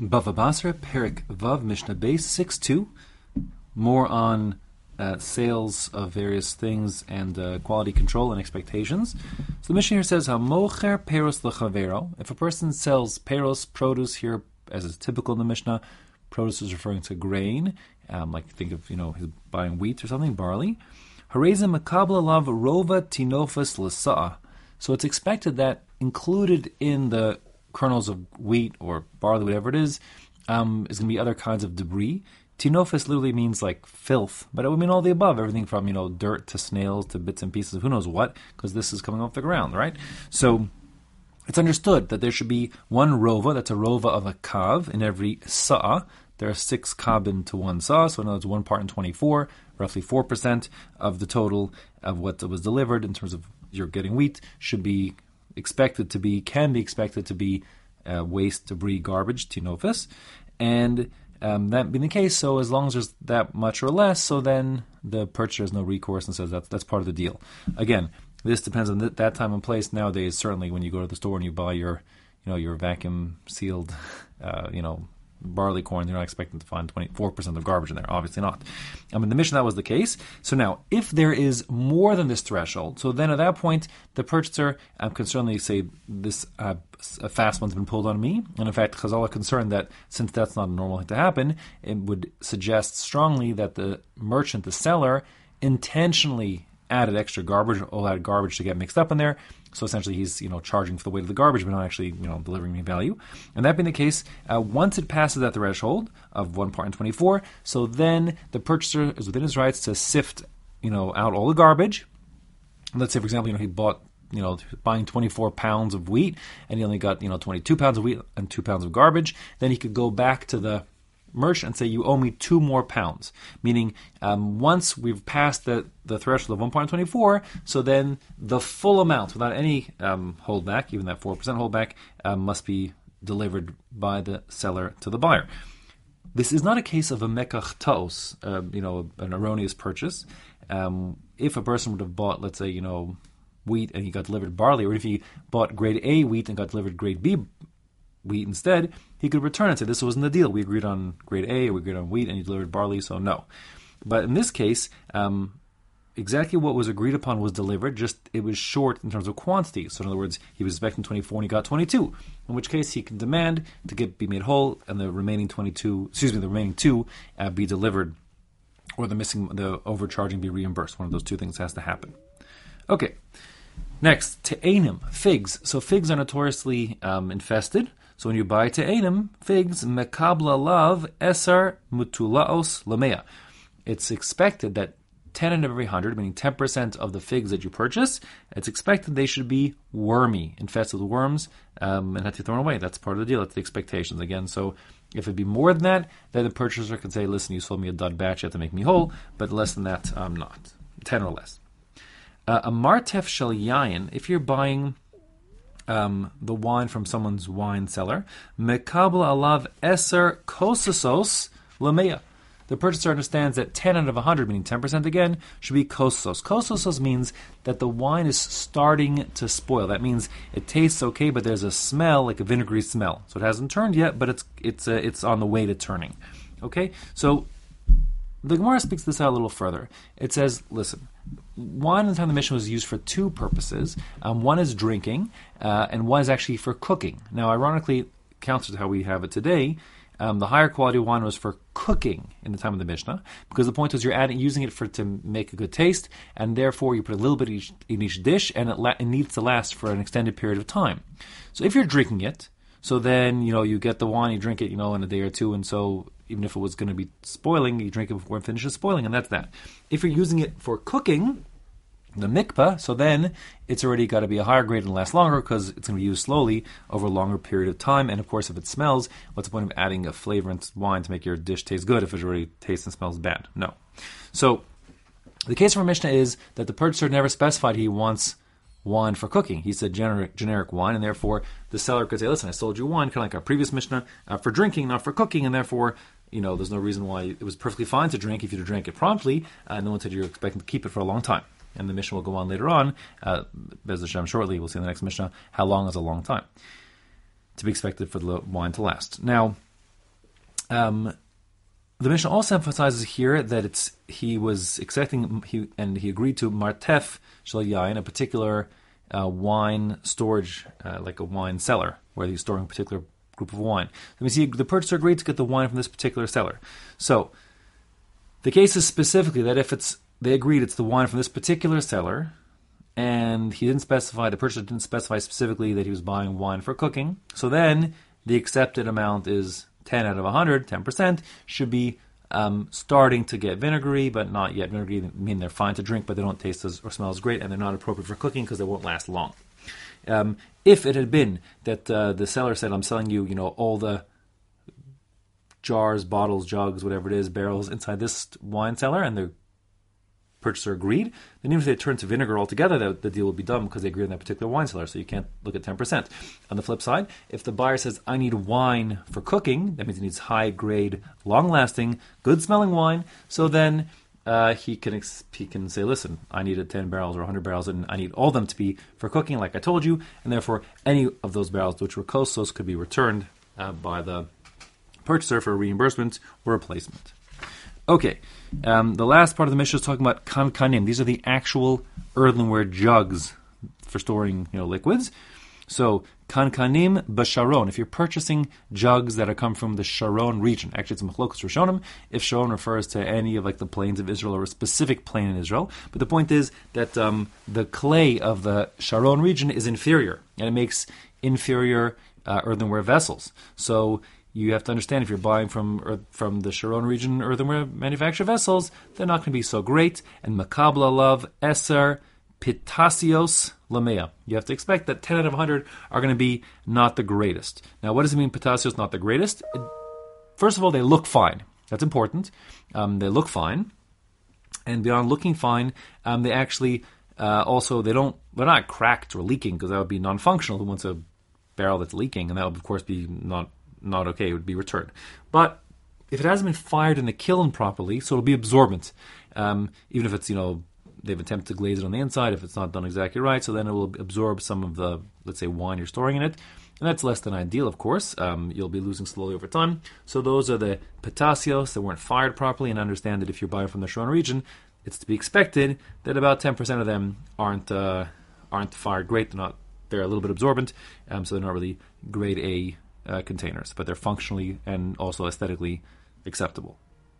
Bava Basra, Perek Vav, Mishnah Beis 6 2. More on uh, sales of various things and uh, quality control and expectations. So the Mishnah here says, Hamocher peros lechavero. If a person sells peros, produce here, as is typical in the Mishnah, produce is referring to grain, um, like think of, you know, he's buying wheat or something, barley. Hareza makabla lav rova tinofas l'sa'a. So it's expected that included in the kernels of wheat or barley, whatever it is, um, is going to be other kinds of debris. Tinofis literally means like filth, but it would mean all the above, everything from you know dirt to snails to bits and pieces of who knows what, because this is coming off the ground, right? So it's understood that there should be one rova, that's a rova of a kav in every sa'a. There are six kabin to one sa'a, so in other words, one part in 24, roughly 4% of the total of what was delivered in terms of you're getting wheat should be expected to be, can be expected to be uh, waste, debris, garbage, tinofis. And um, that being the case, so as long as there's that much or less, so then the purchaser has no recourse and says that's that's part of the deal. Again, this depends on th- that time and place. Nowadays, certainly when you go to the store and you buy your, you know, your vacuum sealed, uh, you know, barley corn, they're not expecting to find 24% of garbage in there. Obviously not. I mean, the Mishnah that was the case. So now, if there is more than this threshold, so then at that point, the purchaser um, can certainly say, this uh, fast one's been pulled on me. And in fact, Chazal are concerned that since that's not a normal thing to happen, it would suggest strongly that the merchant, the seller, intentionally added extra garbage, all that garbage to get mixed up in there. So essentially, he's you know charging for the weight of the garbage, but not actually you know delivering me value. And that being the case, uh, once it passes that threshold of one part in twenty four, so then the purchaser is within his rights to sift you know out all the garbage. Let's say, for example, you know he bought you know buying 24 pounds of wheat and he only got you know 22 pounds of wheat and 2 pounds of garbage then he could go back to the merchant and say you owe me two more pounds meaning um, once we've passed the, the threshold of 1.24 so then the full amount without any um, holdback even that 4% holdback um, must be delivered by the seller to the buyer this is not a case of a mekach taos, uh, you know, an erroneous purchase. Um, if a person would have bought, let's say, you know, wheat and he got delivered barley, or if he bought grade A wheat and got delivered grade B wheat instead, he could return it. Say this wasn't the deal. We agreed on grade A, we agreed on wheat, and you delivered barley, so no. But in this case, um, exactly what was agreed upon was delivered. Just it was short in terms of quantity. So in other words, he was expecting 24 and he got 22. In which case, he can demand to get be made whole, and the remaining 22, excuse me, the remaining two uh, be delivered, or the missing, the overcharging be reimbursed. One of those two things has to happen. Okay. Next, te'anim, figs. So figs are notoriously um, infested. So when you buy te'anim, figs, mekabla lav esar mutulaos lamea. It's expected that 10 in every 100, meaning 10% of the figs that you purchase, it's expected they should be wormy, infested with worms, um, and have to be thrown away. That's part of the deal. That's the expectations. Again, so if it'd be more than that, then the purchaser can say, listen, you sold me a dud batch, you have to make me whole, but less than that, I'm not. 10 or less. Uh, a martef shel yayin, if you're buying um, the wine from someone's wine cellar, mekabel alav eser kosasos lamea. The purchaser understands that 10 out of 100, meaning 10% again, should be kosos. Kosos means that the wine is starting to spoil. That means it tastes okay, but there's a smell, like a vinegary smell. So it hasn't turned yet, but it's it's uh, it's on the way to turning. Okay, so the Gemara speaks this out a little further. It says, listen, wine in the time of the Mishnah was used for two purposes. Um, one is drinking, uh, and one is actually for cooking. Now, ironically, counter to how we have it today, um, the higher quality wine was for cooking in the time of the Mishnah, because the point was you're adding, using it for to make a good taste, and therefore you put a little bit each, in each dish, and it, la- it needs to last for an extended period of time. So if you're drinking it, so then you know you get the wine, you drink it, you know, in a day or two, and so even if it was going to be spoiling, you drink it before it finishes spoiling, and that's that. If you're using it for cooking, the mikpah, so then it's already got to be a higher grade and last longer because it's going to be used slowly over a longer period of time. And of course, if it smells, what's the point of adding a flavorant wine to make your dish taste good if it already tastes and smells bad? No. So the case for Mishnah is that the purchaser never specified he wants wine for cooking. He said generic, generic wine, and therefore the seller could say, "Listen, I sold you wine, kind of like our previous Mishnah, uh, for drinking, not for cooking," and therefore you know, there's no reason why it was perfectly fine to drink if you drank it promptly. Uh, no one said you're expecting to keep it for a long time and the Mishnah will go on later on, uh, Bez Hashem shortly, we'll see in the next Mishnah, how long is a long time to be expected for the wine to last. Now, Um, the Mishnah also emphasizes here that it's he was accepting he and he agreed to martef shel a particular uh, wine storage, uh, like a wine cellar, where he's storing particular group of wine. Let me see. The purchaser agreed to get the wine from this particular cellar. So the case is specifically that if it's they agreed it's the wine from this particular cellar, and he didn't specify the purchaser didn't specify specifically that he was buying wine for cooking. So then the accepted amount is 10 out of 100, 10%, should be um, starting to get vinegary, but not yet vinegary. Mean, they're fine to drink, but they don't taste as, or smell as great, and they're not appropriate for cooking because they won't last long. Um, if it had been that uh, the seller said, "I'm selling you, you know, all the jars, bottles, jugs, whatever it is, barrels inside this wine cellar," and the purchaser agreed, then even if they turn to vinegar altogether, the, the deal will be done because they agree on that particular wine cellar. So you can't look at 10%. On the flip side, if the buyer says, I need wine for cooking, that means he needs high grade, long lasting, good smelling wine. So then uh, he can ex- he can say, listen, I needed 10 barrels or 100 barrels, and I need all of them to be for cooking, like I told you, and therefore any of those barrels which were kossos could be returned uh, by the purchaser for reimbursement or replacement. Okay, um, the last part of the Mishnah is talking about kankanim. These are the actual earthenware jugs for storing you know liquids. So kankanim b'sharon. If you're purchasing jugs that are come from the Sharon region, actually it's machlokas rishonim. If Sharon refers to any of like the plains of Israel or a specific plain in Israel, but the point is that um, the clay of the Sharon region is inferior, and it makes inferior uh, earthenware vessels. So you have to understand if you're buying from from the Sharon region earthenware manufactured vessels, they're not going to be so great. And makabla love eser pitasios lamea. You have to expect that 10 out of 100 are going to be not the greatest. Now, what does it mean pitasios not the greatest? First of all, they look fine. That's important. Um, they look fine, and beyond looking fine, um, they actually uh, also they don't they're not cracked or leaking because that would be non-functional. Who wants a barrel that's leaking, and that would of course be not not okay. It would be returned. But if it hasn't been fired in the kiln properly, so it'll be absorbent. Um, even if it's you know they've attempted to glaze it on the inside, if it's not done exactly right, so then it will absorb some of the let's say wine you're storing in it, and that's less than ideal, of course. Um, you'll be losing slowly over time. So those are the pitasios that weren't fired properly, and understand that if you're buying from the Sharon region, it's to be expected that about 10% of them aren't uh, aren't fired great. They're not. They're a little bit absorbent, um, so they're not really grade A uh, containers, but they're functionally and also aesthetically acceptable.